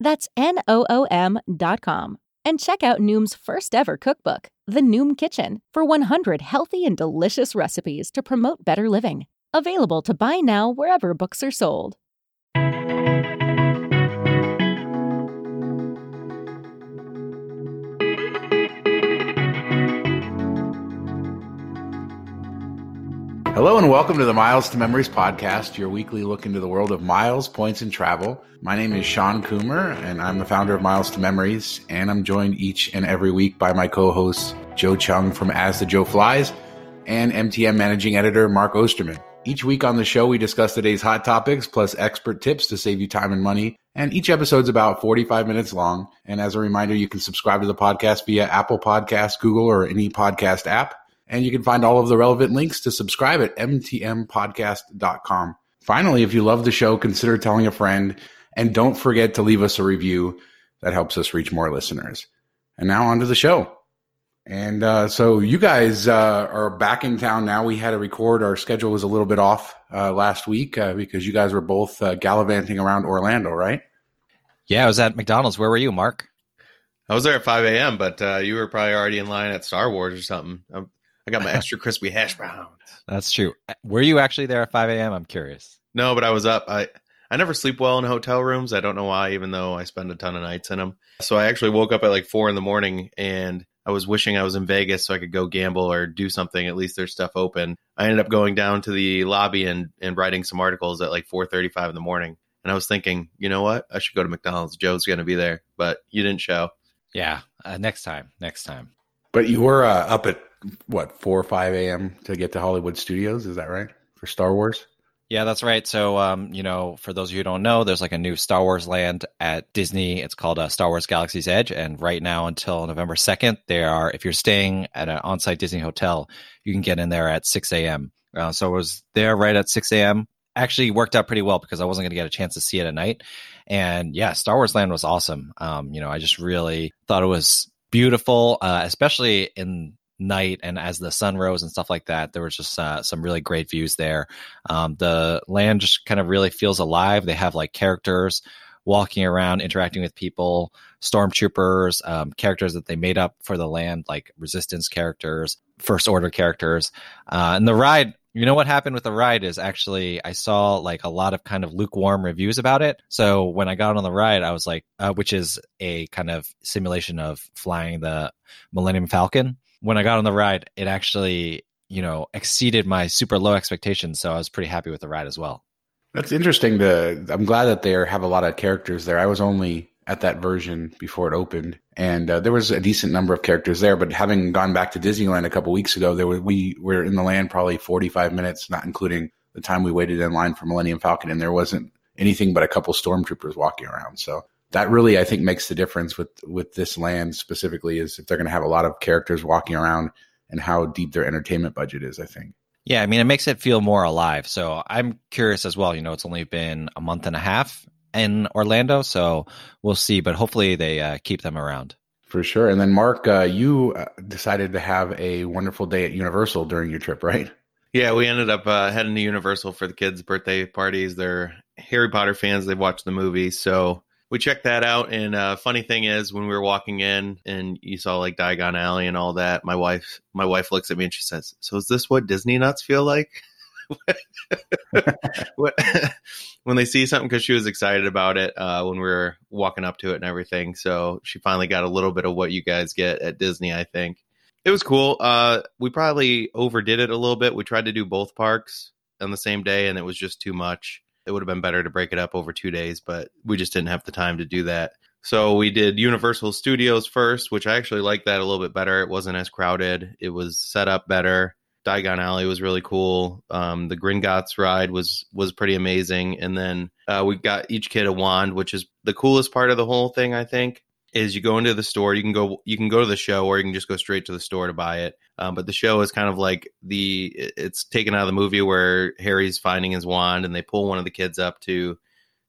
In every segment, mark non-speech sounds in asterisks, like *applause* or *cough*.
That's N O O M.com. And check out Noom's first ever cookbook, The Noom Kitchen, for 100 healthy and delicious recipes to promote better living. Available to buy now wherever books are sold. Hello and welcome to the Miles to Memories podcast, your weekly look into the world of miles, points, and travel. My name is Sean Coomer, and I'm the founder of Miles to Memories, and I'm joined each and every week by my co host, Joe Chung from As the Joe Flies and MTM managing editor Mark Osterman. Each week on the show, we discuss today's hot topics plus expert tips to save you time and money. And each episode's about 45 minutes long. And as a reminder, you can subscribe to the podcast via Apple Podcasts, Google, or any podcast app. And you can find all of the relevant links to subscribe at mtmpodcast.com. Finally, if you love the show, consider telling a friend and don't forget to leave us a review. That helps us reach more listeners. And now on to the show. And uh, so you guys uh, are back in town now. We had to record. Our schedule was a little bit off uh, last week uh, because you guys were both uh, gallivanting around Orlando, right? Yeah, I was at McDonald's. Where were you, Mark? I was there at 5 a.m., but uh, you were probably already in line at Star Wars or something. I'm, I got my extra crispy hash browns. That's true. Were you actually there at 5 a.m.? I'm curious. No, but I was up. I I never sleep well in hotel rooms. I don't know why, even though I spend a ton of nights in them. So I actually woke up at like four in the morning and I was wishing I was in Vegas so I could go gamble or do something. At least there's stuff open. I ended up going down to the lobby and, and writing some articles at like 4:35 in the morning. And I was thinking, you know what? I should go to McDonald's. Joe's going to be there, but you didn't show. Yeah, uh, next time. Next time. But you were uh, up at what four or five a.m. to get to Hollywood Studios. Is that right for Star Wars? Yeah, that's right. So, um, you know, for those of you who don't know, there's like a new Star Wars land at Disney. It's called uh, Star Wars Galaxy's Edge, and right now until November second, there are. If you're staying at an on-site Disney hotel, you can get in there at six a.m. Uh, so I was there right at six a.m. Actually, worked out pretty well because I wasn't going to get a chance to see it at night. And yeah, Star Wars Land was awesome. Um, you know, I just really thought it was beautiful, uh, especially in night and as the sun rose and stuff like that there was just uh, some really great views there. Um, the land just kind of really feels alive. They have like characters walking around interacting with people stormtroopers um, characters that they made up for the land like resistance characters first order characters. Uh, and the ride you know what happened with the ride is actually I saw like a lot of kind of lukewarm reviews about it. So when I got on the ride, I was like, uh, which is a kind of simulation of flying the Millennium Falcon when I got on the ride, it actually, you know, exceeded my super low expectations. So I was pretty happy with the ride as well. That's interesting. To I'm glad that they have a lot of characters there. I was only at that version before it opened, and uh, there was a decent number of characters there. But having gone back to Disneyland a couple weeks ago, there were, we were in the land probably 45 minutes, not including the time we waited in line for Millennium Falcon, and there wasn't anything but a couple stormtroopers walking around. So that really I think makes the difference with with this land specifically is if they're going to have a lot of characters walking around and how deep their entertainment budget is. I think. Yeah, I mean, it makes it feel more alive. So I'm curious as well. You know, it's only been a month and a half in Orlando, so we'll see. But hopefully, they uh, keep them around. For sure. And then, Mark, uh, you uh, decided to have a wonderful day at Universal during your trip, right? Yeah, we ended up uh, heading to Universal for the kids' birthday parties. They're Harry Potter fans. They've watched the movie, so we checked that out. And uh, funny thing is, when we were walking in and you saw like Diagon Alley and all that, my wife my wife looks at me and she says, "So is this what Disney nuts feel like?" *laughs* when they see something because she was excited about it uh, when we were walking up to it and everything. So she finally got a little bit of what you guys get at Disney. I think it was cool. Uh, we probably overdid it a little bit. We tried to do both parks on the same day, and it was just too much. It would have been better to break it up over two days, but we just didn't have the time to do that. So we did Universal Studios first, which I actually liked that a little bit better. It wasn't as crowded. It was set up better. Diagon Alley was really cool. Um, the Gringotts ride was was pretty amazing, and then uh, we got each kid a wand, which is the coolest part of the whole thing. I think is you go into the store. You can go you can go to the show, or you can just go straight to the store to buy it. Um, but the show is kind of like the it's taken out of the movie where Harry's finding his wand, and they pull one of the kids up to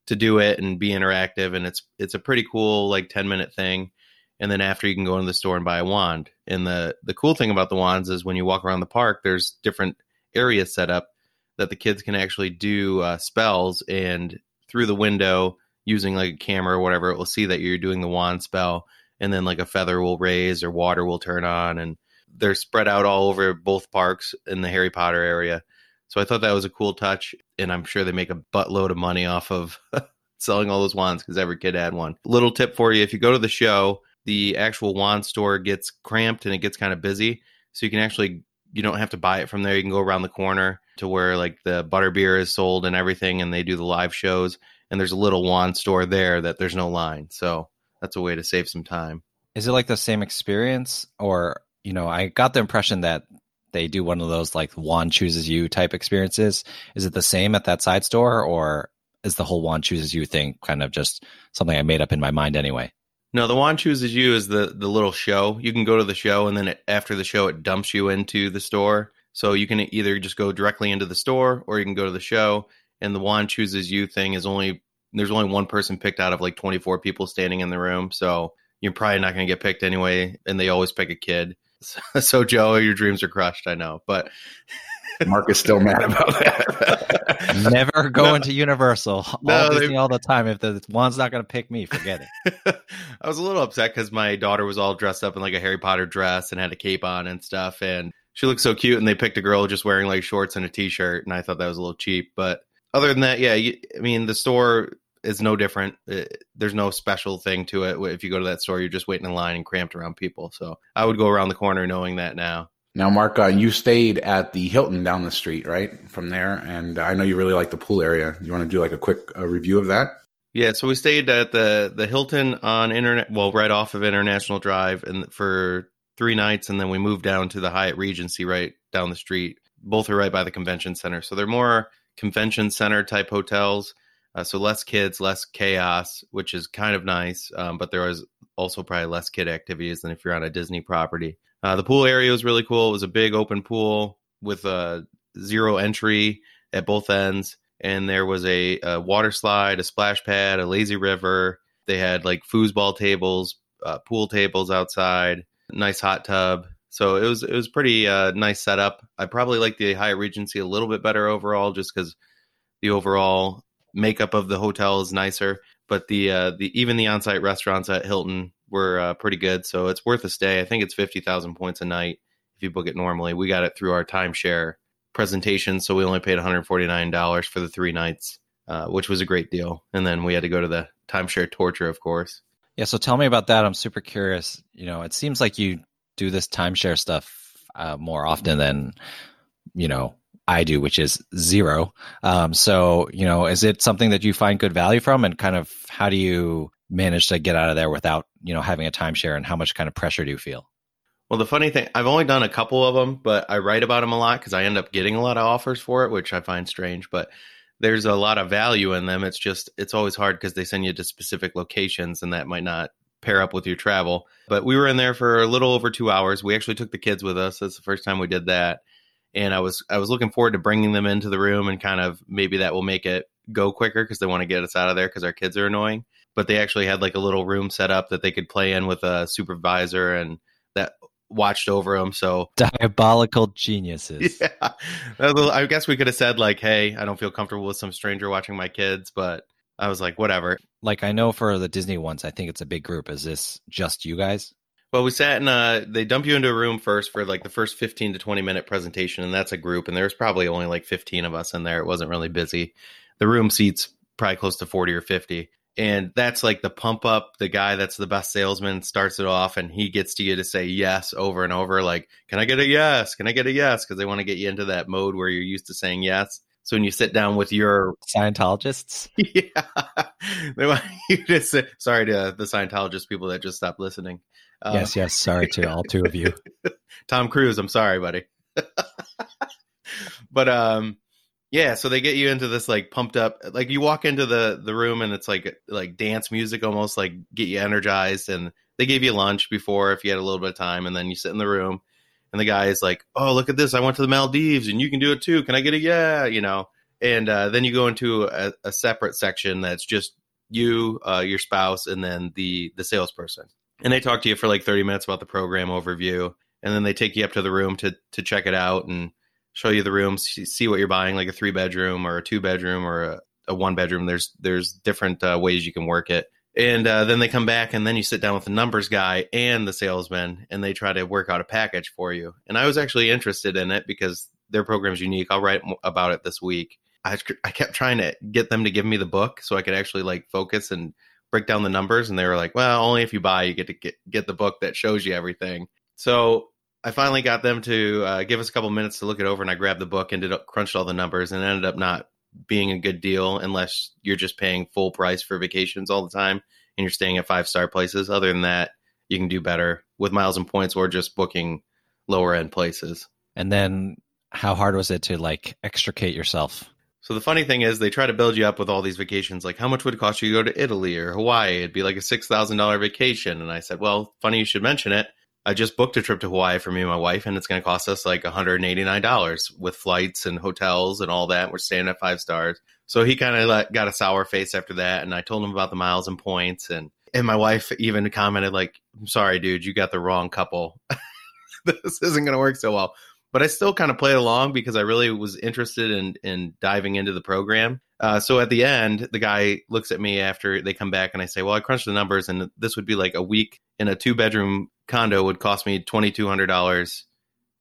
to do it and be interactive, and it's it's a pretty cool like ten minute thing and then after you can go into the store and buy a wand. And the the cool thing about the wands is when you walk around the park, there's different areas set up that the kids can actually do uh, spells, and through the window using like a camera or whatever, it will see that you're doing the wand spell, and then like a feather will raise or water will turn on, and they're spread out all over both parks in the Harry Potter area. So I thought that was a cool touch, and I'm sure they make a buttload of money off of *laughs* selling all those wands because every kid had one. Little tip for you: if you go to the show, the actual wand store gets cramped and it gets kind of busy. So you can actually you don't have to buy it from there. You can go around the corner to where like the butterbeer is sold and everything, and they do the live shows. And there's a little wand store there that there's no line. So that's a way to save some time. Is it like the same experience, or you know, I got the impression that they do one of those like wand chooses you type experiences. Is it the same at that side store, or is the whole wand chooses you thing kind of just something I made up in my mind anyway? No, the wand chooses you is the the little show. You can go to the show, and then it, after the show, it dumps you into the store. So you can either just go directly into the store, or you can go to the show. And the wand chooses you thing is only there's only one person picked out of like 24 people standing in the room. So you're probably not going to get picked anyway. And they always pick a kid. *laughs* So, so Joe, your dreams are crushed. I know, but Mark is still mad about that. *laughs* Never going no. to Universal. No, all Disney all the time. If the one's not going to pick me, forget it. *laughs* I was a little upset because my daughter was all dressed up in like a Harry Potter dress and had a cape on and stuff, and she looked so cute. And they picked a girl just wearing like shorts and a t-shirt, and I thought that was a little cheap. But other than that, yeah, you, I mean the store is no different. It, there's no special thing to it. If you go to that store, you're just waiting in line and cramped around people. So I would go around the corner knowing that now. Now, Mark, uh, you stayed at the Hilton down the street, right? From there, and I know you really like the pool area. You want to do like a quick uh, review of that? Yeah, so we stayed at the the Hilton on internet, well, right off of International Drive, and for three nights, and then we moved down to the Hyatt Regency right down the street. Both are right by the convention center, so they're more convention center type hotels. Uh, so less kids, less chaos, which is kind of nice. Um, but there is also probably less kid activities than if you're on a Disney property. Uh, the pool area was really cool. It was a big open pool with a zero entry at both ends, and there was a, a water slide, a splash pad, a lazy river. They had like foosball tables, uh, pool tables outside, nice hot tub. So it was it was pretty uh, nice setup. I probably like the Hyatt Regency a little bit better overall, just because the overall makeup of the hotel is nicer. But the uh, the even the on site restaurants at Hilton were uh, pretty good, so it's worth a stay. I think it's fifty thousand points a night if you book it normally. We got it through our timeshare presentation, so we only paid one hundred forty nine dollars for the three nights, uh, which was a great deal. And then we had to go to the timeshare torture, of course. Yeah, so tell me about that. I'm super curious. You know, it seems like you do this timeshare stuff uh, more often than you know I do, which is zero. Um, so, you know, is it something that you find good value from, and kind of how do you manage to get out of there without you know having a timeshare and how much kind of pressure do you feel? Well the funny thing i've only done a couple of them but i write about them a lot because i end up getting a lot of offers for it which i find strange but there's a lot of value in them. It's just it's always hard because they send you to specific locations and that might not pair up with your travel. But we were in there for a little over two hours. We actually took the kids with us. That's the first time we did that. And i was i was looking forward to bringing them into the room and kind of maybe that will make it go quicker because they want to get us out of there because our kids are annoying but they actually had like a little room set up that they could play in with a supervisor and that watched over them. So *laughs* diabolical geniuses. Yeah, I guess we could have said like, "Hey, I don't feel comfortable with some stranger watching my kids," but I was like, "Whatever." Like I know for the Disney ones, I think it's a big group. Is this just you guys? Well, we sat in a. They dump you into a room first for like the first fifteen to twenty minute presentation, and that's a group. And there was probably only like fifteen of us in there. It wasn't really busy. The room seats probably close to forty or fifty, and that's like the pump up. The guy that's the best salesman starts it off, and he gets to you to say yes over and over. Like, can I get a yes? Can I get a yes? Because they want to get you into that mode where you're used to saying yes. So when you sit down with your Scientologists, *laughs* yeah, they want you to say sorry to the Scientologist people that just stopped listening. Uh, yes, yes. Sorry to all two of you. *laughs* Tom Cruise, I'm sorry, buddy. *laughs* but um, yeah. So they get you into this like pumped up, like you walk into the the room and it's like like dance music, almost like get you energized. And they gave you lunch before if you had a little bit of time, and then you sit in the room and the guy is like, "Oh, look at this! I went to the Maldives, and you can do it too. Can I get a yeah?" You know. And uh, then you go into a, a, separate section that's just you, uh, your spouse, and then the the salesperson. And they talk to you for like thirty minutes about the program overview, and then they take you up to the room to to check it out and show you the rooms, see what you're buying, like a three bedroom or a two bedroom or a, a one bedroom. There's there's different uh, ways you can work it. And uh, then they come back and then you sit down with the numbers guy and the salesman and they try to work out a package for you. And i was actually interested in it because their program's unique. I'll write about it this week. I, I kept trying to get them to give me the book so i could actually like focus and break down the numbers. And they were like well only if you buy you get to get, get the book that shows you everything. So i finally got them to uh, give us a couple minutes to look it over and i grabbed the book and did crunched all the numbers and ended up not being a good deal unless you're just paying full price for vacations all the time and you're staying at five star places. Other than that, you can do better with miles and points or just booking lower end places. And then how hard was it to like extricate yourself? So the funny thing is they try to build you up with all these vacations. Like how much would it cost you to go to Italy or Hawaii? It'd be like a six thousand dollar vacation. And I said, Well, funny you should mention it. I just booked a trip to Hawaii for me and my wife, and it's going to cost us like $189 with flights and hotels and all that. We're staying at five stars. So he kind of got a sour face after that, and I told him about the miles and points, and and my wife even commented like, "I'm sorry, dude, you got the wrong couple. *laughs* this isn't going to work so well." But I still kind of played along because I really was interested in in diving into the program. Uh, so at the end, the guy looks at me after they come back, and I say, "Well, I crunched the numbers, and this would be like a week in a two bedroom condo would cost me twenty two hundred dollars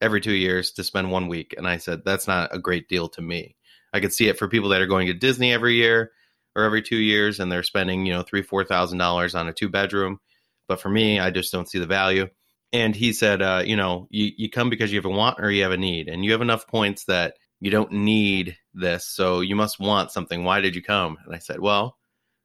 every two years to spend one week." And I said, "That's not a great deal to me." I could see it for people that are going to Disney every year or every two years, and they're spending you know three four thousand dollars on a two bedroom. But for me, I just don't see the value. And he said, uh, you know, you, you come because you have a want or you have a need, and you have enough points that you don't need this, so you must want something. Why did you come? And I said, well,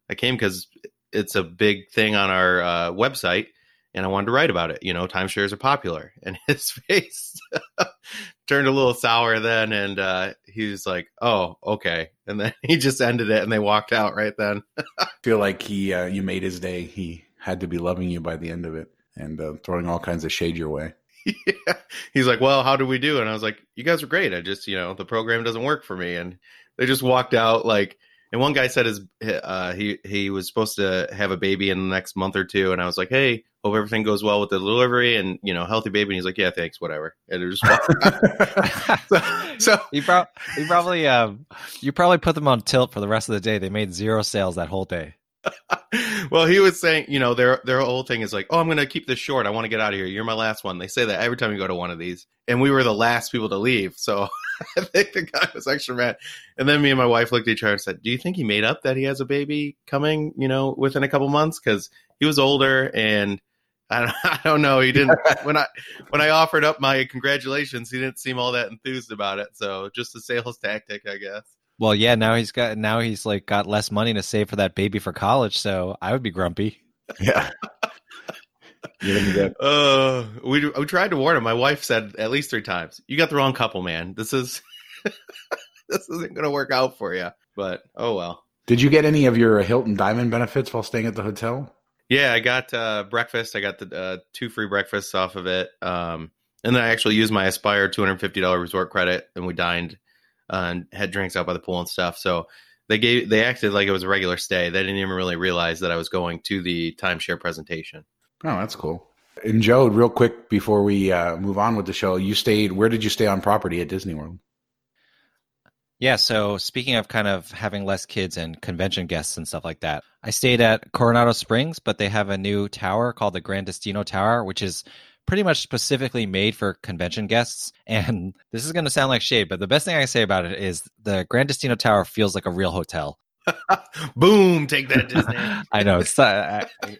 I came because it's a big thing on our uh, website, and I wanted to write about it. You know, timeshares are popular. *laughs* And his face *laughs* turned a little sour then, and uh, he was like, "Oh, okay." And then he just ended it, and they walked out right then. I *laughs* feel like he, uh, you made his day. He had to be loving you by the end of it, and uh, throwing all kinds of shade your way. yeah. He's like, "Well, how do we do?" And I was like, "You guys are great. I just, you know, the program doesn't work for me." And they just walked out like and one guy said his uh, he he was supposed to have a baby in the next month or two, and I was like, "Hey, hope everything goes well with the delivery and you know, healthy baby." And he's like, "Yeah, thanks, whatever." And it just *laughs* *laughs* so, so you, pro- you probably um, you probably put them on tilt for the rest of the day. They made zero sales that whole day. *laughs* well, he was saying, you know, their their whole thing is like, "Oh, I'm going to keep this short. I want to get out of here. You're my last one." They say that every time you go to one of these, and we were the last people to leave, so. *laughs* I think the guy was extra mad. And then me and my wife looked at each other and said, "Do you think he made up that he has a baby coming? You know, within a couple months because he was older and." I don't, *laughs* I don't know. He didn't *laughs* when I when I offered up my congratulations. He didn't seem all that enthused about it. So just a sales tactic, I guess. Well, yeah. Now he's got now he's like got less money to save for that baby for college. So I would be grumpy. Yeah. *laughs* uh, we we tried to warn him. My wife said at least three times, "You got the wrong couple, man. This is *laughs* this isn't going to work out for you." But oh well. Did you get any of your Hilton Diamond benefits while staying at the hotel? Yeah, I got uh, breakfast. I got the uh, two free breakfasts off of it, um, and then I actually used my Aspire two hundred fifty dollar resort credit, and we dined uh, and had drinks out by the pool and stuff. So they gave they acted like it was a regular stay. They didn't even really realize that I was going to the timeshare presentation. Oh, that's cool. And Joe, real quick before we uh, move on with the show, you stayed. Where did you stay on property at Disney World? Yeah, so speaking of kind of having less kids and convention guests and stuff like that, I stayed at Coronado Springs, but they have a new tower called the Gran Destino Tower, which is pretty much specifically made for convention guests. *laughs* And this is going to sound like shade, but the best thing I can say about it is the Gran Destino Tower feels like a real hotel. *laughs* Boom! Take that, Disney. *laughs* I know. It's, uh, I,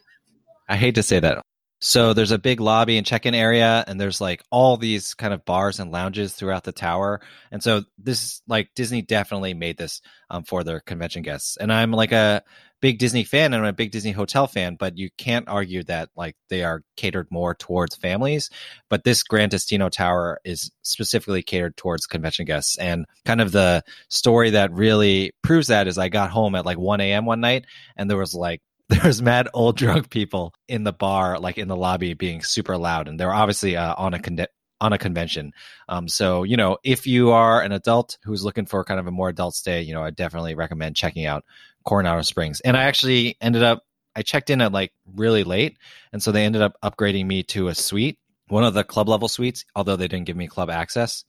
I hate to say that. So there's a big lobby and check-in area, and there's like all these kind of bars and lounges throughout the tower. And so this, like, Disney definitely made this um, for their convention guests. And I'm like a big Disney fan and I'm a big Disney hotel fan, but you can't argue that like they are catered more towards families. But this Gran Destino Tower is specifically catered towards convention guests. And kind of the story that really proves that is I got home at like 1 a.m. one night and there was like *laughs* there's mad old drunk people in the bar, like in the lobby, being super loud, and they're obviously uh, on a con- on a convention. Um, so you know, if you are an adult who's looking for kind of a more adult stay, you know, I definitely recommend checking out Coronado Springs. And I actually ended up I checked in at like really late, and so they ended up upgrading me to a suite, one of the club level suites, although they didn't give me club access.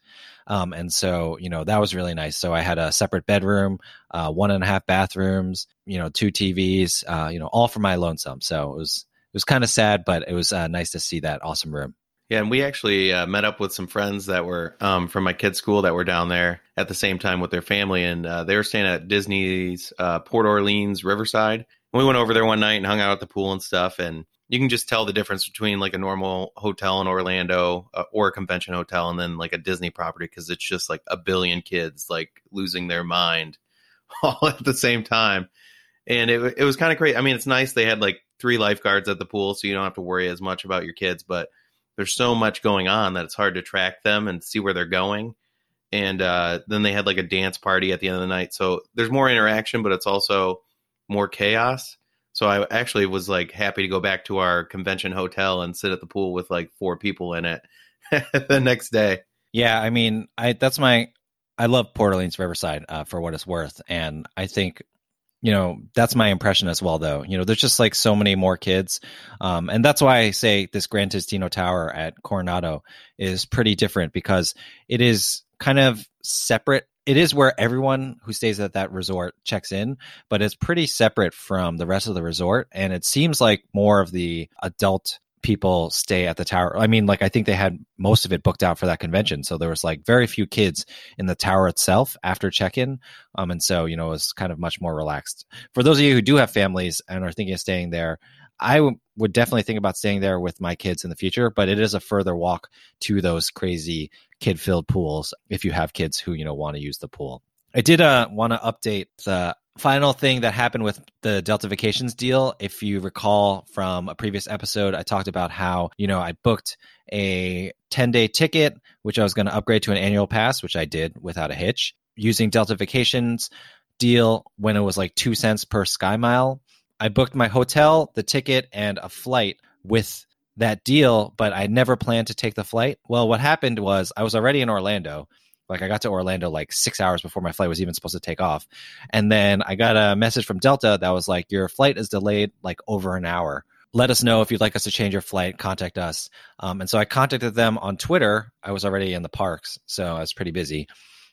Um, and so, you know, that was really nice. So I had a separate bedroom, uh, one and a half bathrooms, you know, two TVs, uh, you know, all for my lonesome. So it was, it was kind of sad, but it was uh, nice to see that awesome room. Yeah, and we actually uh, met up with some friends that were um, from my kids' school that were down there at the same time with their family, and uh, they were staying at Disney's uh, Port Orleans Riverside. And we went over there one night and hung out at the pool and stuff, and you can just tell the difference between like a normal hotel in Orlando uh, or a convention hotel and then like a Disney property because it's just like a billion kids like losing their mind *laughs* all at the same time. And it it was kind of great. I mean, it's nice they had like three lifeguards at the pool, so you don't have to worry as much about your kids. But there's so much going on that it's hard to track them and see where they're going. And uh, then they had like a dance party at the end of the night, so there's more interaction, but it's also more chaos. So I actually was like happy to go back to our convention hotel and sit at the pool with like four people in it *laughs* the next day. Yeah, I mean, I that's my I love Port Orleans Riverside uh, for what it's worth, and I think you know that's my impression as well. Though you know, there's just like so many more kids, um, and that's why I say this Gran Destino Tower at Coronado is pretty different because it is kind of separate it is where everyone who stays at that resort checks in, but it's pretty separate from the rest of the resort. And it seems like more of the adult people stay at the tower. I mean, like I think they had most of it booked out for that convention, so there was like very few kids in the tower itself after check-in, um, and so you know it was kind of much more relaxed. For those of you who do have families and are thinking of staying there, I w- would definitely think about staying there with my kids in the future, but it is a further walk to those crazy kid filled pools if you have kids who, you know, want to use the pool. I did uh, want to update the final thing that happened with the Delta Vacations deal. If you recall from a previous episode, I talked about how, you know, I booked a 10 day ticket, which I was going to upgrade to an annual pass, which I did without a hitch using Delta Vacations deal when it was like two cents per sky mile I booked my hotel, the ticket, and a flight with that deal, but I never planned to take the flight. Well, what happened was I was already in Orlando. Like I got to Orlando like six hours before my flight was even supposed to take off. And then I got a message from Delta that was like, Your flight is delayed like over an hour. Let us know if you'd like us to change your flight. Contact us. Um, and so I contacted them on Twitter. I was already in the parks, so I was pretty busy.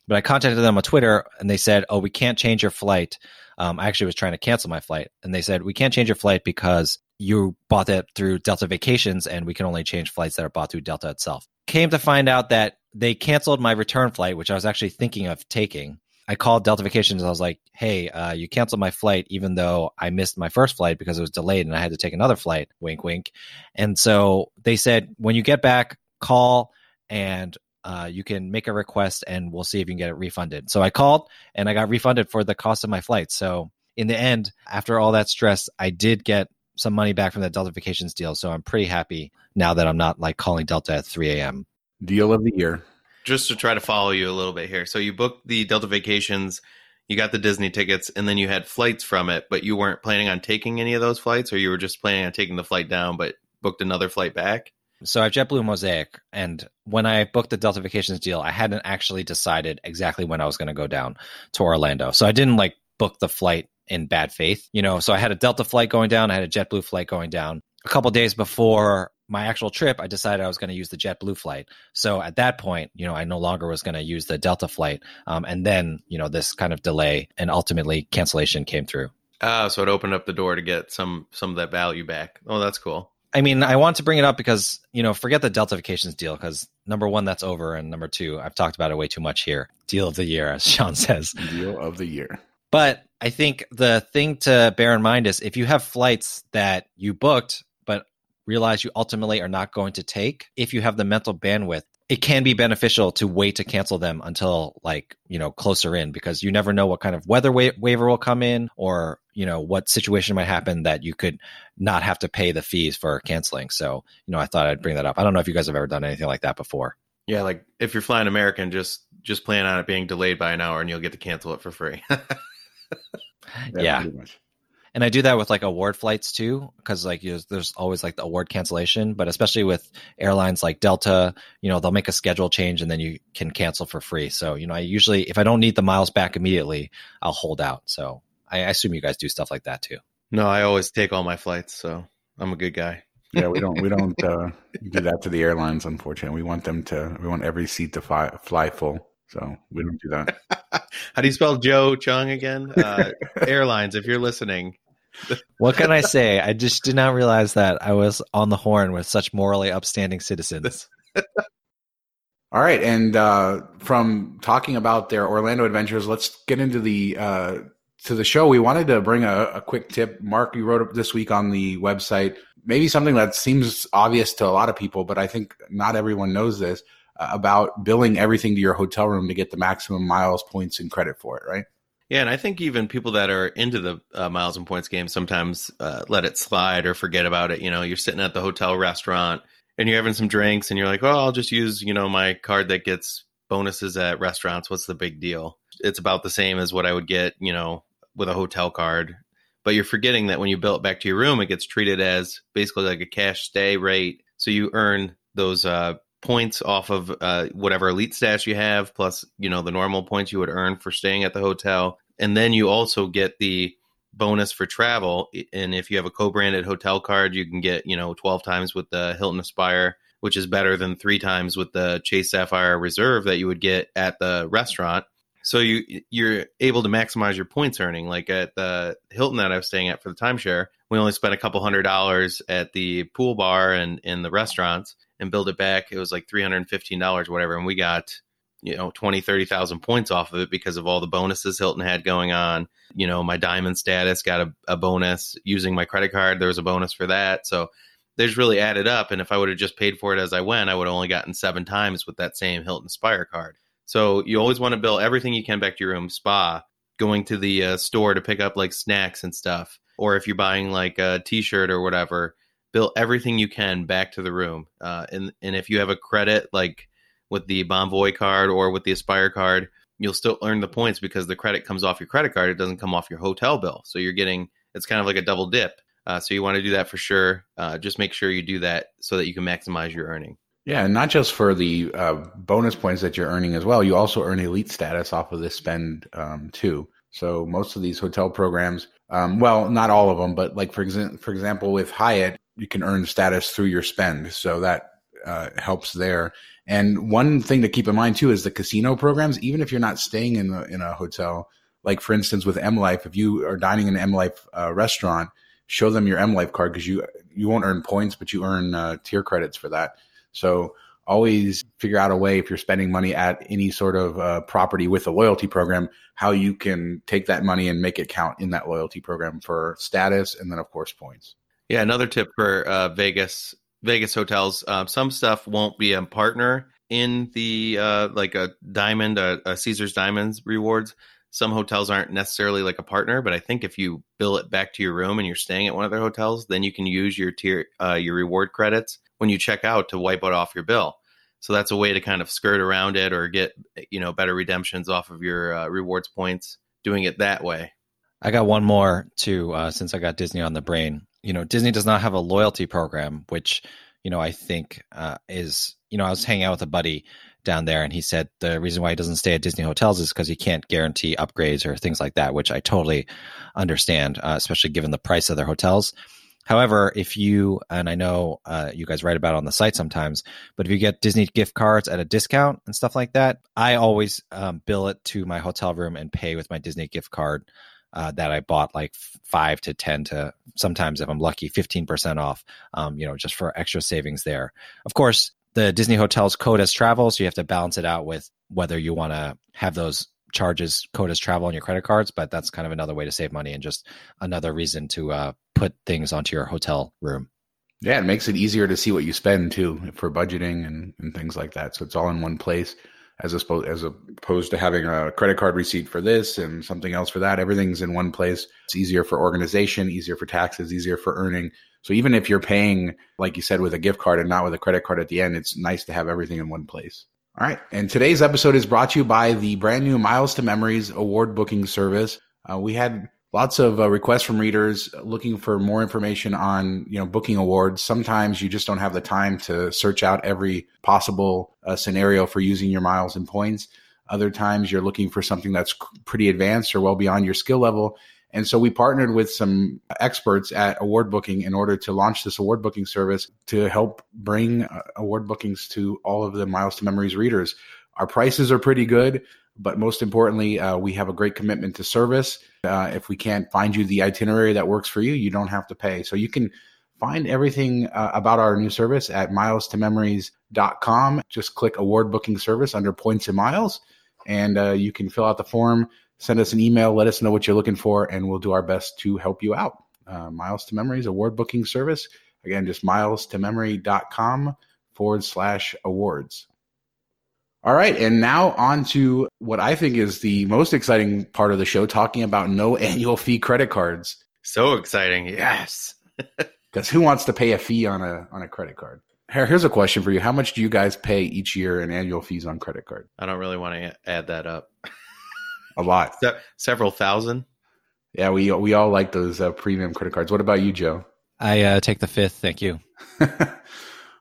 But I contacted them on Twitter and they said, Oh, we can't change your flight. Um, I actually was trying to cancel my flight, and they said we can't change your flight because you bought it through Delta Vacations, and we can only change flights that are bought through Delta itself. Came to find out that they canceled my return flight, which I was actually thinking of taking. I called Delta Vacations. I was like, "Hey, uh, you canceled my flight, even though I missed my first flight because it was delayed, and I had to take another flight." Wink, wink. And so they said, "When you get back, call and uh, you can make a request and we'll see if you can get it refunded. So I called and I got refunded for the cost of my flight. So in the end, after all that stress, I did get some money back from that Delta Vacations deal. So I'm pretty happy now that I'm not like calling Delta at 3 a.m. Deal of the year. Just to try to follow you a little bit here. So you booked the Delta Vacations, you got the Disney tickets, and then you had flights from it, but you weren't planning on taking any of those flights, or you were just planning on taking the flight down, but booked another flight back? So I have JetBlue Mosaic, and when I booked the Delta Vacations deal, I hadn't actually decided exactly when I was going to go down to Orlando. So I didn't like book the flight in bad faith, you know. So I had a Delta flight going down, I had a JetBlue flight going down. a couple days before my actual trip, I decided I was going to use the JetBlue flight. So at that point, you know, I no longer was going to use the Delta flight. Um, and then, you know, this kind of delay and ultimately cancellation came through. Ah, so it opened up the door to get some some of that value back. Oh, that's cool. I mean, I want to bring it up because, you know, forget the Delta Vacations deal because number one, that's over. And number two, I've talked about it way too much here. Deal of the year, as *laughs* Sean says. Deal of the year. But I think the thing to bear in mind is if you have flights that you booked, but realize you ultimately are not going to take, if you have the mental bandwidth, it can be beneficial to wait to cancel them until like, you know, closer in because you never know what kind of weather wa- waiver will come in or, you know, what situation might happen that you could not have to pay the fees for canceling. So, you know, I thought I'd bring that up. I don't know if you guys have ever done anything like that before. Yeah, like if you're flying American, just just plan on it being delayed by an hour, and you'll get to cancel it for free. *laughs* Yeah. pretty much. And I do that with like award flights too, because like you there's always like the award cancellation, but especially with airlines like Delta, you know, they'll make a schedule change and then you can cancel for free. So, you know, I usually, if I don't need the miles back immediately, I'll hold out. So I, I assume you guys do stuff like that too. no, I always take all my flights, so I'm a good guy. Yeah, we don't we don't uh, do that to the airlines. Unfortunately, we want them to we want every seat to fly, fly full. So we don't do that. *laughs* How do you spell Joe Chung again? Uh, *laughs* airlines, if you're listening. What can I say? I just did not realize that I was on the horn with such morally upstanding citizens. *laughs* All right, and uh, from talking about their Orlando adventures, let's get into the uh, to the show. We wanted to bring a, a quick tip. Mark, you wrote up this week on the website, maybe something that seems obvious to a lot of people, but I think not everyone knows this uh, about billing everything to your hotel room to get the maximum miles, points, and credit for it. Right? Yeah, and I think even people that are into the uh, miles and points game sometimes uh, let it slide or forget about it. You know, you're sitting at the hotel restaurant and you're having some drinks and you're like, oh, I'll just use, you know, my card that gets bonuses at restaurants. What's the big deal? It's about the same as what I would get, you know, with a hotel card. But you're forgetting that when you bill it back to your room, it gets treated as basically like a cash stay rate. So you earn those uh, points off of uh, whatever elite status you have, plus, you know, the normal points you would earn for staying at the hotel. And then you also get the bonus for travel. And if you have a co-branded hotel card, you can get, you know, 12 times with the Hilton Aspire, which is better than three times with the Chase Sapphire Reserve that you would get at the restaurant. So you you're able to maximize your points earning. Like at the Hilton that I was staying at for the timeshare, we only spent a couple hundred dollars at the pool bar and in the restaurants and build it back. It was like three hundred and fifteen dollars, whatever, and we got you know 20 30,000 points off of it because of all the bonuses Hilton had going on. You know, my diamond status got a, a bonus using my credit card. There was a bonus for that. So there's really added up. And if I would have just paid for it as I went, I would have only gotten seven times with that same Hilton Aspire card. So you always want to bill everything you can back to your room. Spa, going to the uh, store to pick up like snacks and stuff, or if you're buying like a T-shirt or whatever, bill everything you can back to the room. Uh, and and if you have a credit like with the Bonvoy card or with the Aspire card, you'll still earn the points because the credit comes off your credit card. It doesn't come off your hotel bill. So you're getting it's kind of like a double dip. Uh, so you want to do that for sure. Uh, just make sure you do that so that you can maximize your earning. Yeah, and not just for the uh, bonus points that you're earning as well. You also earn elite status off of this spend um, too. So most of these hotel programs, um, well, not all of them, but like for example, for example, with Hyatt, you can earn status through your spend. So that uh, helps there. And one thing to keep in mind too is the casino programs. Even if you're not staying in a, in a hotel, like for instance with M Life, if you are dining in an M Life uh, restaurant, show them your M Life card because you you won't earn points, but you earn uh, tier credits for that. So always figure out a way if you're spending money at any sort of uh, property with a loyalty program, how you can take that money and make it count in that loyalty program for status and then of course points. Yeah, another tip for uh, Vegas Vegas hotels. Uh, some stuff won't be a partner in the uh, like a diamond, a, a Caesar's Diamonds rewards. Some hotels aren't necessarily like a partner, but I think if you bill it back to your room and you're staying at one of their hotels, then you can use your tier uh, your reward credits when you check out to wipe it off your bill. So that's a way to kind of skirt around it or get you know better redemptions off of your uh, rewards points doing it that way. I got one more too, uh, since I got Disney on the brain. You know, Disney does not have a loyalty program, which you know I think uh, is you know I was hanging out with a buddy down there, and he said the reason why he doesn't stay at Disney hotels is because he can't guarantee upgrades or things like that, which I totally understand, uh, especially given the price of their hotels. However, if you, and I know uh, you guys write about it on the site sometimes, but if you get Disney gift cards at a discount and stuff like that, I always um, bill it to my hotel room and pay with my Disney gift card uh, that I bought like five to 10 to sometimes, if I'm lucky, 15% off, um, you know, just for extra savings there. Of course, the Disney hotels code as travel, so you have to balance it out with whether you want to have those charges code as travel on your credit cards, but that's kind of another way to save money and just another reason to uh, put things onto your hotel room. Yeah, it makes it easier to see what you spend too for budgeting and, and things like that. So it's all in one place as opposed as opposed to having a credit card receipt for this and something else for that. Everything's in one place. It's easier for organization, easier for taxes, easier for earning. So even if you're paying, like you said, with a gift card and not with a credit card at the end, it's nice to have everything in one place. All right. And today's episode is brought to you by the brand new Miles to Memories award booking service. Uh, we had lots of uh, requests from readers looking for more information on you know booking awards. Sometimes you just don't have the time to search out every possible uh, scenario for using your miles and points. Other times you're looking for something that's pretty advanced or well beyond your skill level. And so we partnered with some experts at award booking in order to launch this award booking service to help bring uh, award bookings to all of the miles to memories readers. Our prices are pretty good but most importantly, uh, we have a great commitment to service. Uh, if we can't find you the itinerary that works for you, you don't have to pay. So you can find everything uh, about our new service at miles2memories.com. Just click award booking service under points and miles, and uh, you can fill out the form, send us an email, let us know what you're looking for, and we'll do our best to help you out. Uh, miles to memories award booking service. Again, just miles2memory.com forward slash awards. All right. And now on to what I think is the most exciting part of the show, talking about no *laughs* annual fee credit cards. So exciting. Yes. *laughs* Because who wants to pay a fee on a on a credit card? Here's a question for you. How much do you guys pay each year in annual fees on credit card? I don't really want to add that up. a lot. *laughs* Se- several thousand. Yeah, we we all like those uh, premium credit cards. What about you, Joe? I uh, take the fifth. Thank you.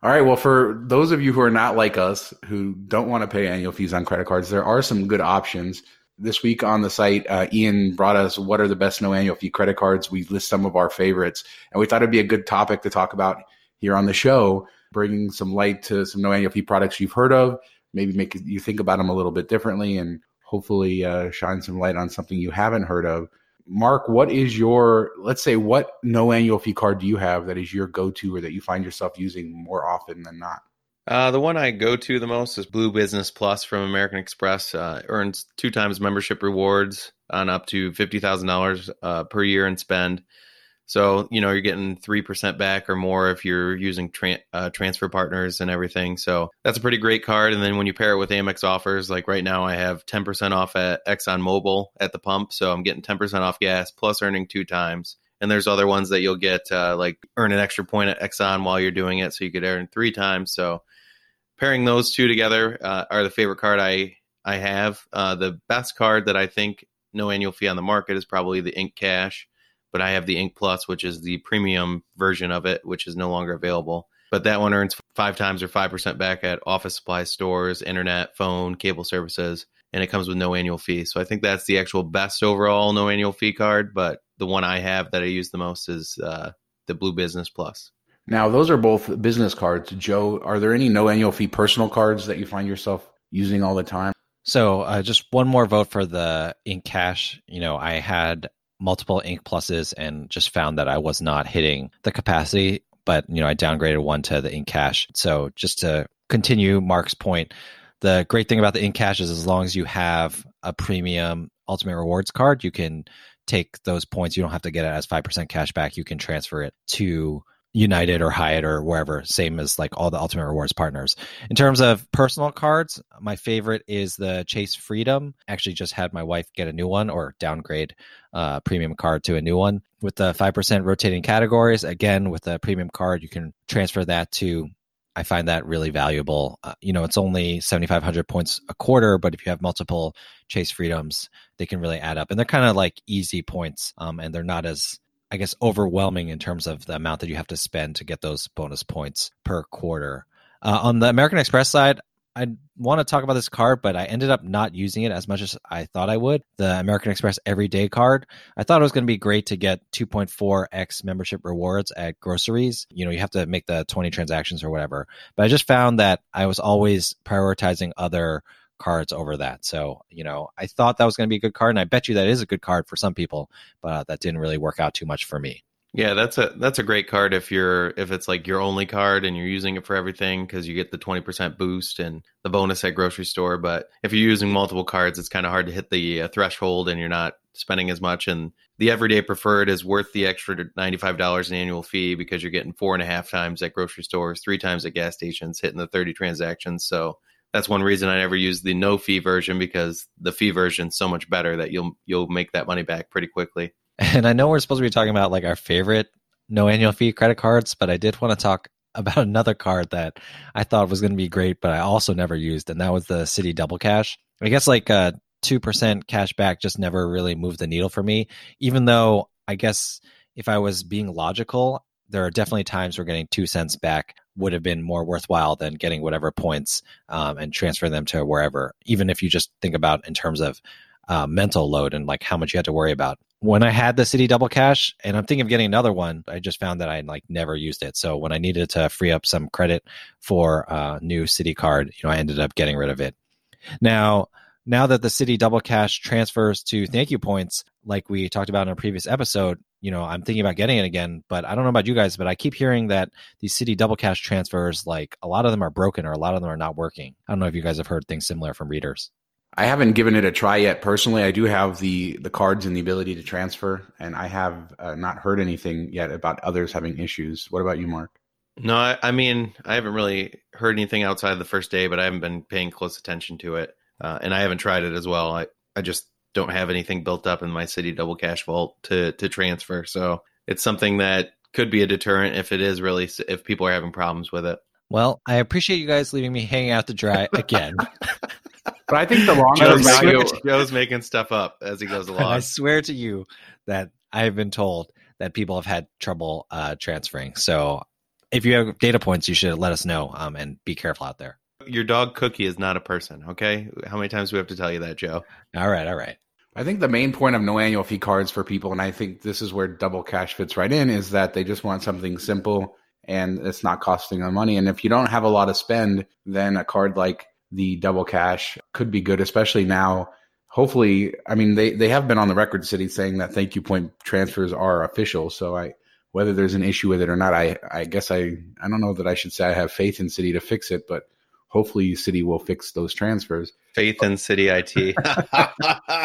All right. Well, for those of you who are not like us, who don't want to pay annual fees on credit cards, there are some good options. This week on the site, uh, Ian brought us what are the best no annual fee credit cards. We list some of our favorites, and we thought it'd be a good topic to talk about here on the show, bringing some light to some no annual fee products you've heard of, maybe make you think about them a little bit differently, and hopefully uh, shine some light on something you haven't heard of. Mark, what is your, let's say, what no annual fee card do you have that is your go to or that you find yourself using more often than not? Uh, the one I go to the most is Blue Business Plus from American Express. Uh, earns two times membership rewards on up to $50,000 uh, per year in spend. So, you know, you're getting 3% back or more if you're using tra- uh, transfer partners and everything. So that's a pretty great card. And then when you pair it with Amex offers, like right now, I have 10% off at Exxon Mobil at the pump. So I'm getting 10% off gas plus earning two times. And there's other ones that you'll get, uh, like earn an extra point at Exxon while you're doing it. So you could earn three times. So pairing those two together uh, are the favorite card I, I have. Uh, the best card that I think no annual fee on the market is probably the Ink Cash but I have the Ink Plus, which is the premium version of it, which is no longer available. But that one earns five times or 5% back at office supply stores, internet, phone, cable services, and it comes with no annual fee. So I think that's the actual best overall no annual fee card. But the one I have that I use the most is uh, the Blue Business Plus. Now, those are both business cards. Joe, are there any no annual fee personal cards that you find yourself using all the time? So, uh, just one more vote for the Ink Cash. You know, I had multiple ink pluses and just found that I was not hitting the capacity. But you know, I downgraded one to the ink cash. So just to continue Mark's point, the great thing about the ink cash is as long as you have a premium ultimate rewards card, you can take those points. You don't have to get it as five percent cash back. You can transfer it to United or Hyatt or wherever, same as like all the Ultimate Rewards partners. In terms of personal cards, my favorite is the Chase Freedom. Actually, just had my wife get a new one or downgrade uh, premium card to a new one with the 5% rotating categories. Again, with the premium card, you can transfer that to I find that really valuable. Uh, you know, it's only 7,500 points a quarter, but if you have multiple Chase Freedoms, they can really add up. And they're kind of like easy points, um, and they're not as I guess, overwhelming in terms of the amount that you have to spend to get those bonus points per quarter. Uh, on the American Express side, I want to talk about this card, but I ended up not using it as much as I thought I would. The American Express Everyday card. I thought it was going to be great to get 2.4x membership rewards at groceries. You know, you have to make the 20 transactions or whatever. But I just found that I was always prioritizing other cards over that. So, you know, I thought that was going to be a good card, and I bet you that is a good card for some people, but uh, that didn't really work out too much for me. Yeah, that's a that's a great card if you're if it's like your only card and you're using it for everything because you get the twenty percent boost and the bonus at grocery store. But if you're using multiple cards, it's kind of hard to hit the uh, threshold and you're not spending as much. And the everyday preferred is worth the extra ninety five dollars in annual fee because you're getting four and a half times at grocery stores, three times at gas stations, hitting the thirty transactions. So that's one reason I never use the no fee version because the fee version is so much better that you'll you'll make that money back pretty quickly. *laughs* And I know we're supposed to be talking about like our favorite no annual fee credit cards, but I did want to talk *laughs* about another card that I thought was going to be great, but I also never used, and that was the Citi Double Cash. I guess like uh, two percent cash back just never really moved the needle for me. Even though I guess if I was being logical, there are definitely times we're getting two cents back would have been more worthwhile than getting whatever points um, and transfer them to wherever. Even if you just think about in terms of uh, mental load and like how much you had to worry about when I had the Citi Double Cash, and I'm thinking of getting another one, I just found that I like never used it. So when I needed to free up some credit for a new Citi card, you know, I ended up getting rid of it. Now, now that the Citi Double Cash transfers to thank you points, like we talked about in a previous episode, you know, I'm thinking about getting it again. But I don't know about you guys, but I keep hearing that these Citi Double Cash transfers, like a lot of them are broken or a lot of them are not working. I don't know if you guys have heard things similar from readers. I haven't given it a try yet. Personally, I do have the the cards and the ability to transfer, and I have uh, not heard anything yet about others having issues. What about you, Mark? No, I, I, mean I haven't really heard anything outside of the first day, but I haven't been paying close attention to it, uh, and I haven't tried it as well. I I just don't have anything built up in my Citi double cash vault to to transfer, so it's something that could be a deterrent if it is really if people are having problems with it. Well, I appreciate you guys leaving me hanging out to dry *laughs* again. But I think the long term value. Joe's making stuff up as he goes *laughs* along. I swear to you that I have been told that people have had trouble uh, transferring. So if you have data points, you should let us know um, and be careful out there. Your dog Cookie is not a person. Okay, how many times do we have to tell you that, Joe? All right, all right. I think the main point of no annual fee cards for people, and I think this is where double cash fits right in, is that they just want something simple and it's not costing them money. And if you don't have a lot of spend, then a card like the double cash could be good, especially now. Hopefully, I mean they they have been on the record Citi saying that thank you point transfers are official. So I whether there's an issue with it or not, I I guess I I don't know that I should say I have faith in Citi to fix it, but hopefully Citi will fix those transfers. Faith in Citi IT.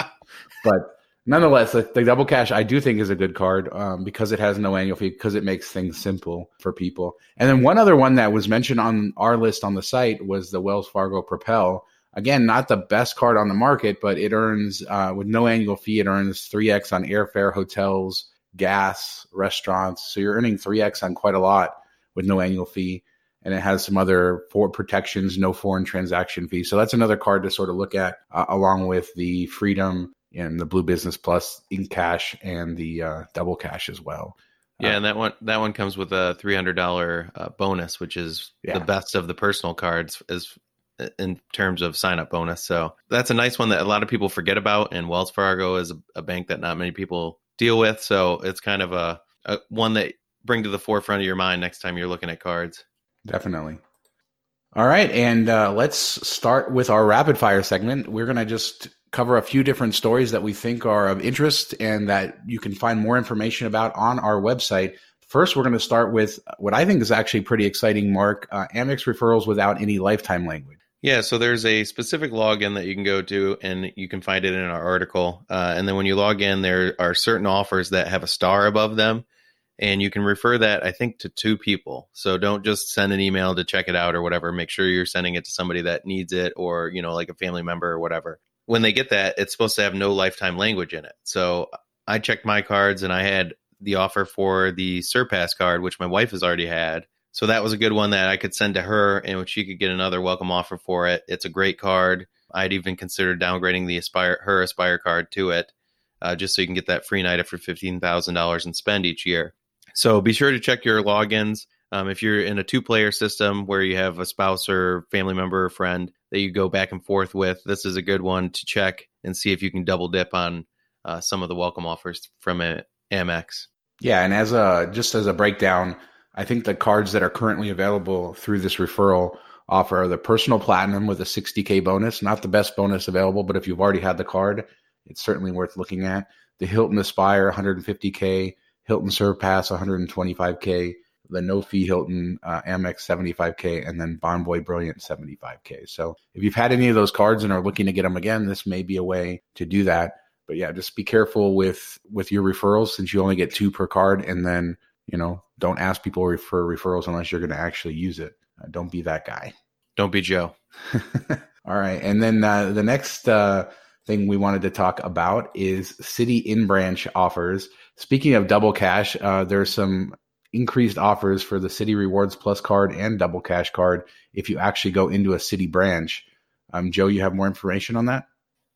*laughs* *laughs* but nonetheless, the, the, double cash I do think is a good card um, because it has no annual fee because it makes things simple for people. And then one other one that was mentioned on our list on the site was the Wells Fargo Propel. Again, not the best card on the market, but it earns uh, with no annual fee. It earns three x on airfare, hotels, gas, restaurants. So you're earning three x on quite a lot with no annual fee. And it has some other for protections, no foreign transaction fee. So that's another card to sort of look at, uh, along with the Freedom and the Blue Business Plus in cash and the uh, double cash as well. Yeah, uh, and that one that one comes with a three hundred dollar uh, bonus, which is yeah. the best of the personal cards as in terms of sign up bonus. So that's a nice one that a lot of people forget about. And Wells Fargo is a, a bank that not many people deal with, so it's kind of a, a one that bring to the forefront of your mind next time you're looking at cards. Definitely. All right, and uh, let's start with our rapid fire segment. We're going to just cover a few different stories that we think are of interest and that you can find more information about on our website. First, we're going to start with what I think is actually pretty exciting, Mark uh, Amex referrals without any lifetime language. Yeah, so there's a specific login that you can go to, and you can find it in our article. Uh, and then when you log in, there are certain offers that have a star above them, and you can refer that, I think, to two people. So don't just send an email to check it out or whatever. Make sure you're sending it to somebody that needs it, or you know, like a family member or whatever when they get that, it's supposed to have no lifetime language in it. So I checked my cards and I had the offer for the Surpass card, which my wife has already had. So that was a good one that I could send to her and she could get another welcome offer for it. It's a great card. I'd even considered downgrading the Aspire her Aspire card to it, uh, just so you can get that free night for fifteen thousand dollars and spend each year. So be sure to check your logins. Um, if you're in a two player system where you have a spouse or family member or friend, that you go back and forth with. This is a good one to check and see if you can double dip on uh, some of the welcome offers from Amex. Yeah, and as a just as a breakdown, I think the cards that are currently available through this referral offer are the personal platinum with a 60k bonus, not the best bonus available, but if you've already had the card, it's certainly worth looking at. The Hilton Aspire 150k, Hilton Surpass 125k, the no fee Hilton uh, Amex 75k, and then Bonvoy Brilliant 75k. So if you've had any of those cards and are looking to get them again, this may be a way to do that. But yeah, just be careful with with your referrals since you only get two per card, and then you know don't ask people for referrals unless you're going to actually use it. Uh, don't be that guy. Don't be Joe. *laughs* All right, and then uh, the next uh, thing we wanted to talk about is Citi in branch offers. Speaking of double cash, uh, there's some increased offers for the Citi Rewards Plus card and Double Cash card if you actually go into a Citi branch. Um, Joe, you have more information on that?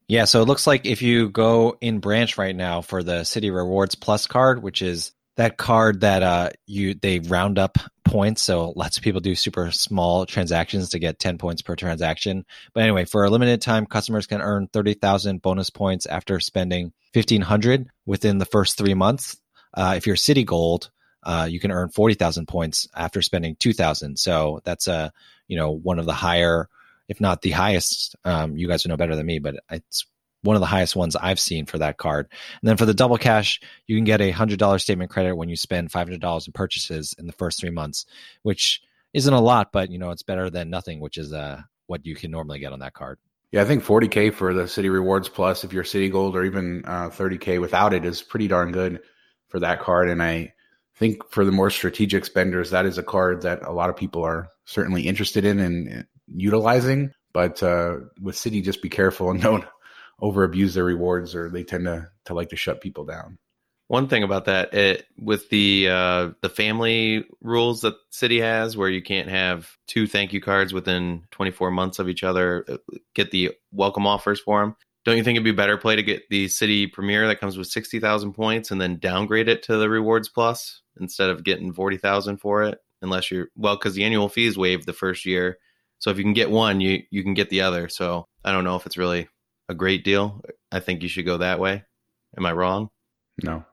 Yeah, so it looks like if you go in branch right now for the Citi Rewards Plus card, which is that card that uh, you they round up points, so lots of people do super small transactions to get ten points per transaction. But anyway, for a limited time, customers can earn thirty thousand bonus points after spending fifteen hundred within the first three months. Uh, if you're Citi Gold, uh, you can earn 40,000 points after spending 2,000. So that's a, uh, you know, one of the higher, if not the highest, um, you guys would know better than me, but it's one of the highest ones I've seen for that card. And then for the double cash, you can get a hundred dollar statement credit when you spend five hundred dollars in purchases in the first three months, which isn't a lot, but you know it's better than nothing, which is uh, what you can normally get on that card. Yeah, I think 40k for the Citi Rewards Plus, if you're Citi Gold, or even uh, 30k without it, is pretty darn good for that card. And I think for the more strategic spenders, that is a card that a lot of people are certainly interested in and utilizing. But uh, with Citi, just be careful and *laughs* don't over abuse their rewards, or they tend to to like to shut people down. One thing about that, it, with the uh, the family rules that Citi has, where you can't have two thank you cards within 24 months of each other, uh, get the welcome offers for them. Don't you think it'd be better play to get the Citi Premier that comes with 60,000 points and then downgrade it to the Rewards Plus? Instead of getting 40,000 for it unless you're well cuz the annual fees waived the first year. So if you can get one, you you can get the other. So I don't know if it's really a great deal. I think you should go that way. Am I wrong? No.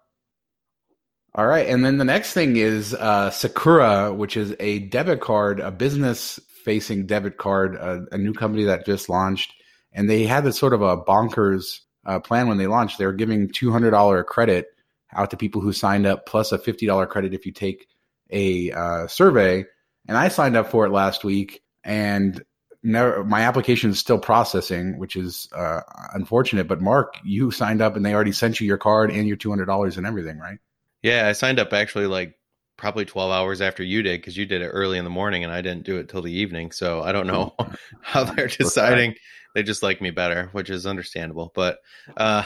All right, and then the next thing is uh, Sakura, which is a debit card, a business-facing debit card, a, a, new company that just launched, and they had this sort of a bonkers uh, plan when they launched. They were giving two hundred dollar credit out to people who signed up, plus a $50 credit if you take a uh, survey. And I signed up for it last week, and never, my application is still processing, which is uh, unfortunate. But Mark, you signed up, and they already sent you your card and your $200 and everything, right? Yeah, I signed up actually like probably 12 hours after you did because you did it early in the morning and I didn't do it till the evening. So I don't know *laughs* how they're deciding. They just like me better, which is understandable. But uh,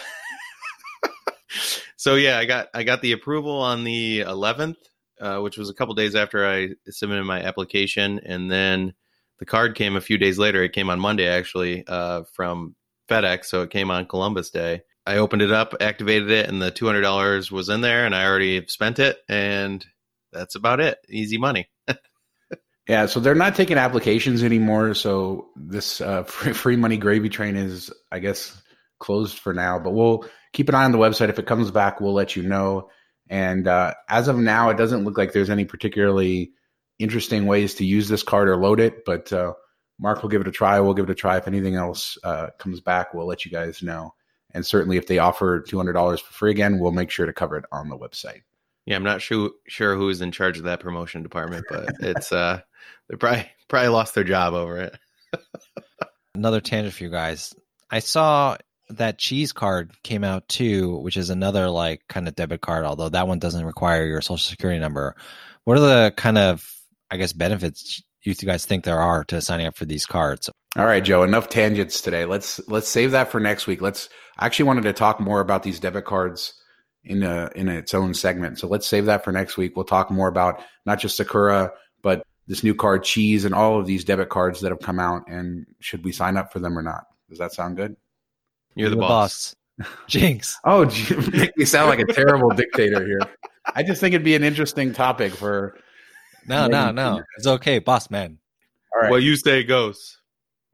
*laughs* so yeah, I got I got the approval on the 11th, uh, which was a couple days after I submitted my application, and then the card came a few days later. It came on Monday actually uh, from FedEx, so it came on Columbus Day. I opened it up, activated it, and the two hundred dollars was in there, and I already spent it, and that's about it. Easy money. *laughs* yeah, so they're not taking applications anymore. So this uh, free, *laughs* free money gravy train is, I guess, closed for now. But we'll keep an eye on the website. If it comes back, we'll let you know. And uh, as of now, it doesn't look like there's any particularly interesting ways to use this card or load it. But uh, Mark will give it a try. We'll give it a try. If anything else uh, comes back, we'll let you guys know. And certainly, if they offer two hundred dollars for free again, we'll make sure to cover it on the website. Yeah, I'm not sure sure who's in charge of that promotion department, but it's uh they probably probably lost their job over it. *laughs* Another tangent for you guys. I saw that cheese card came out too, which is another like kind of debit card, although that one doesn't require your social security number. What are the kind of I guess benefits you guys think there are to signing up for these cards? All right, Joe, enough tangents today. Let's let's save that for next week. Let's I actually wanted to talk more about these debit cards in a in its own segment. So let's save that for next week. We'll talk more about not just Sakura, but this new card cheese and all of these debit cards that have come out and should we sign up for them or not? Does that sound good? You're the, the boss. boss. *laughs* Jinx. oh, *laughs* make me sound like a terrible dictator here. I just think it'd be an interesting topic for. No, no, no. It's okay, boss man. All right. Well, you say goes.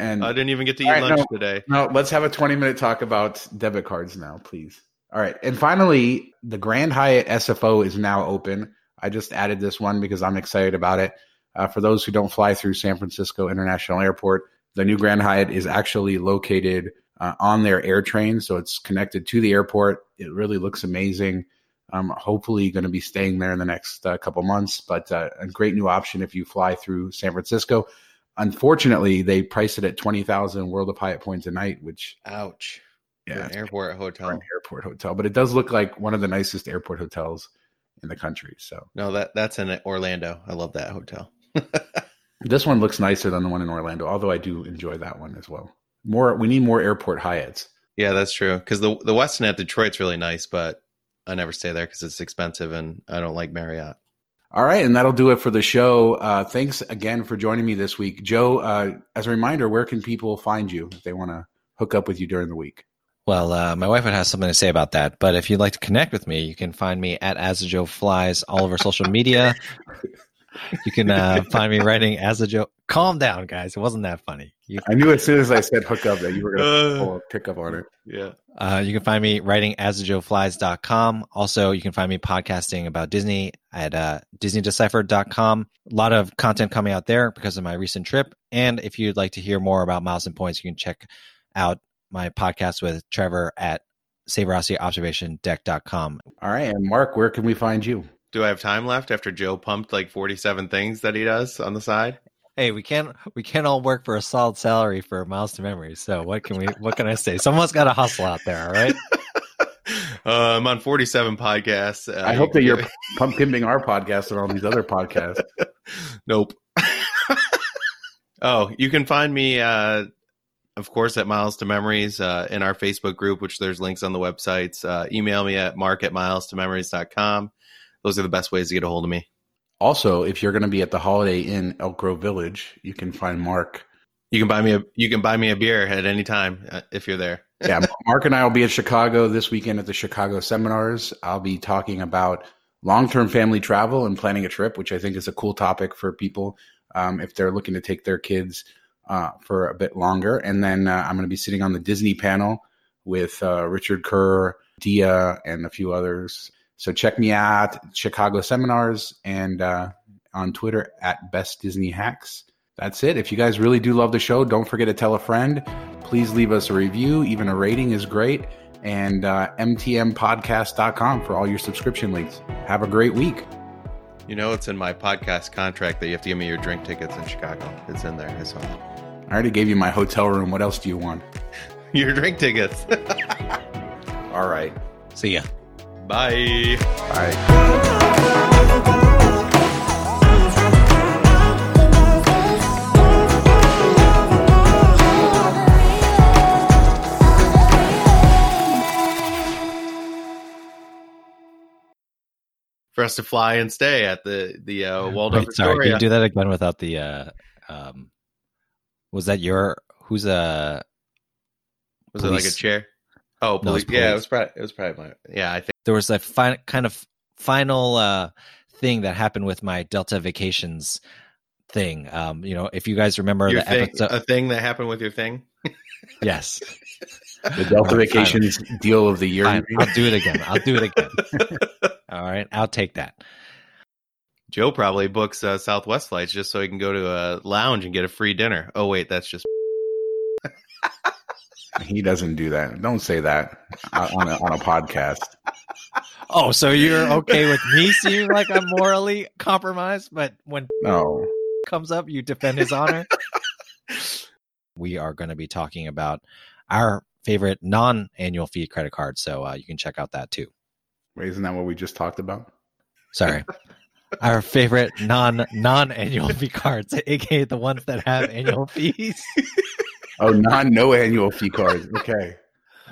And I didn't even get to eat All right, lunch no. today. No, let's have a 20 minute talk about debit cards now, please. All right. And finally, the Grand Hyatt SFO is now open. I just added this one because I'm excited about it. Uh, for those who don't fly through San Francisco International Airport, the new Grand Hyatt is actually located uh, on their air train. So it's connected to the airport. It really looks amazing. I'm hopefully going to be staying there in the next uh, couple months, but uh, a great new option if you fly through San Francisco. Unfortunately, they priced it at 20,000 World of Hyatt points a night, which Ouch. Yeah, an airport hotel. an airport hotel, but it does look like one of the nicest airport hotels in the country. So No, that that's in Orlando. I love that hotel. *laughs* this one looks nicer than the one in Orlando, although I do enjoy that one as well. More, we need more airport Hyatts. Yeah, that's true. Because the the Westin at Detroit's really nice, but I never stay there because it's expensive and I don't like Marriott. All right, and that'll do it for the show. Uh, thanks again for joining me this week, Joe. Uh, as a reminder, where can people find you if they want to hook up with you during the week? Well, uh, my wife would have something to say about that. But if you'd like to connect with me, you can find me at Azajo Flies all over social media. *laughs* You can uh, find me writing Azajo. Calm down, guys. It wasn't that funny. You, I knew as soon as I said hook up that you were going Uh. to pick up on it. Yeah. uh, you can find me writing azajoflies.com. Also, you can find me podcasting about Disney at uh, disneydeciphered.com. A lot of content coming out there because of my recent trip. And if you'd like to hear more about Miles and Points, you can check out my podcast with Trevor at saverocityobservationdeck.com. All right, and Mark, where can we find you? Do I have time left after Joe pumped like 47 things that he does on the side? Hey, we can't we can't all work for a solid salary for Miles to Memory. So what can we what can I say? Someone's got to hustle out there, all right? Uh, *laughs* I'm on 47 podcasts. Uh, I hope that you're *laughs* pump pimping our podcast and all these other podcasts. *laughs* Nope. oh, you can find me, uh, of course, at Miles to Memories uh, in our Facebook group, which there's links on the websites. Uh, email me at mark at miles to memories.com. Those are the best ways to get a hold of me. Also, if you're going to be at the Holiday Inn Elk Grove Village, you can find Mark. You can buy me a you can buy me a beer at any time uh, if you're there. *laughs* Yeah, Mark and I will be at Chicago this weekend at the Chicago seminars. I'll be talking about long-term family travel and planning a trip, which I think is a cool topic for people um, if they're looking to take their kids uh, for a bit longer. And then uh, I'm going to be sitting on the Disney panel with uh, Richard Kerr, Dia, and a few others. So check me out, Chicago seminars, and uh, on Twitter at Best Disney Hacks. That's it. If you guys really do love the show, don't forget to tell a friend. Please leave us a review. Even a rating is great. And uh, mtmpodcast.com for all your subscription links. Have a great week. You know, it's in my podcast contract that you have to give me your drink tickets in Chicago. It's in there. I saw it. I already gave you my hotel room. What else do you want? *laughs* Your drink tickets. *laughs* All right. See ya. Bye. Bye. For us to fly and stay at the the uh, Waldorf Wait, sorry, can Astoria. you do that again without the uh um was that your who's a? Was it like a chair? Oh, No, police. yeah, it was probably it was probably my yeah. I think there was a fi- kind of final uh thing that happened with my Delta Vacations thing. Um, you know, if you guys remember your the thing, episode, a thing that happened with your thing. *laughs* yes, The Delta Vacations deal of the year. Fine. I'll do it again. I'll do it again. *laughs* All right, I'll take that. Joe probably books uh, Southwest flights just so he can go to a lounge and get a free dinner. Oh wait, that's just *laughs* He doesn't do that. Don't say that on a, on a podcast. Oh, so you're okay with me seeming like I'm morally compromised, but when No. comes up, you defend his honor. *laughs* we are going to be talking about our favorite non-annual fee credit card, so uh, you can check out that too. Wait, isn't that what we just talked about? Sorry. *laughs* Our favorite non non annual fee cards, *laughs* aka the ones that have annual fees. *laughs* Oh, non no annual fee cards. Okay.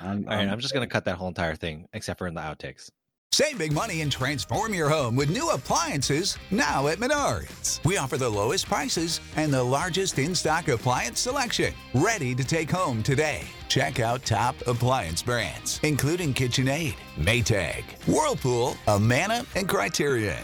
I'm, All right, I'm- I'm just gonna cut that whole entire thing, except for in the outtakes. Save big money and transform your home with new appliances now at Menards. We offer the lowest prices and the largest in stock appliance selection. Ready to take home today. Check out top appliance brands, including KitchenAid, Maytag, Whirlpool, Amana, and Criterion.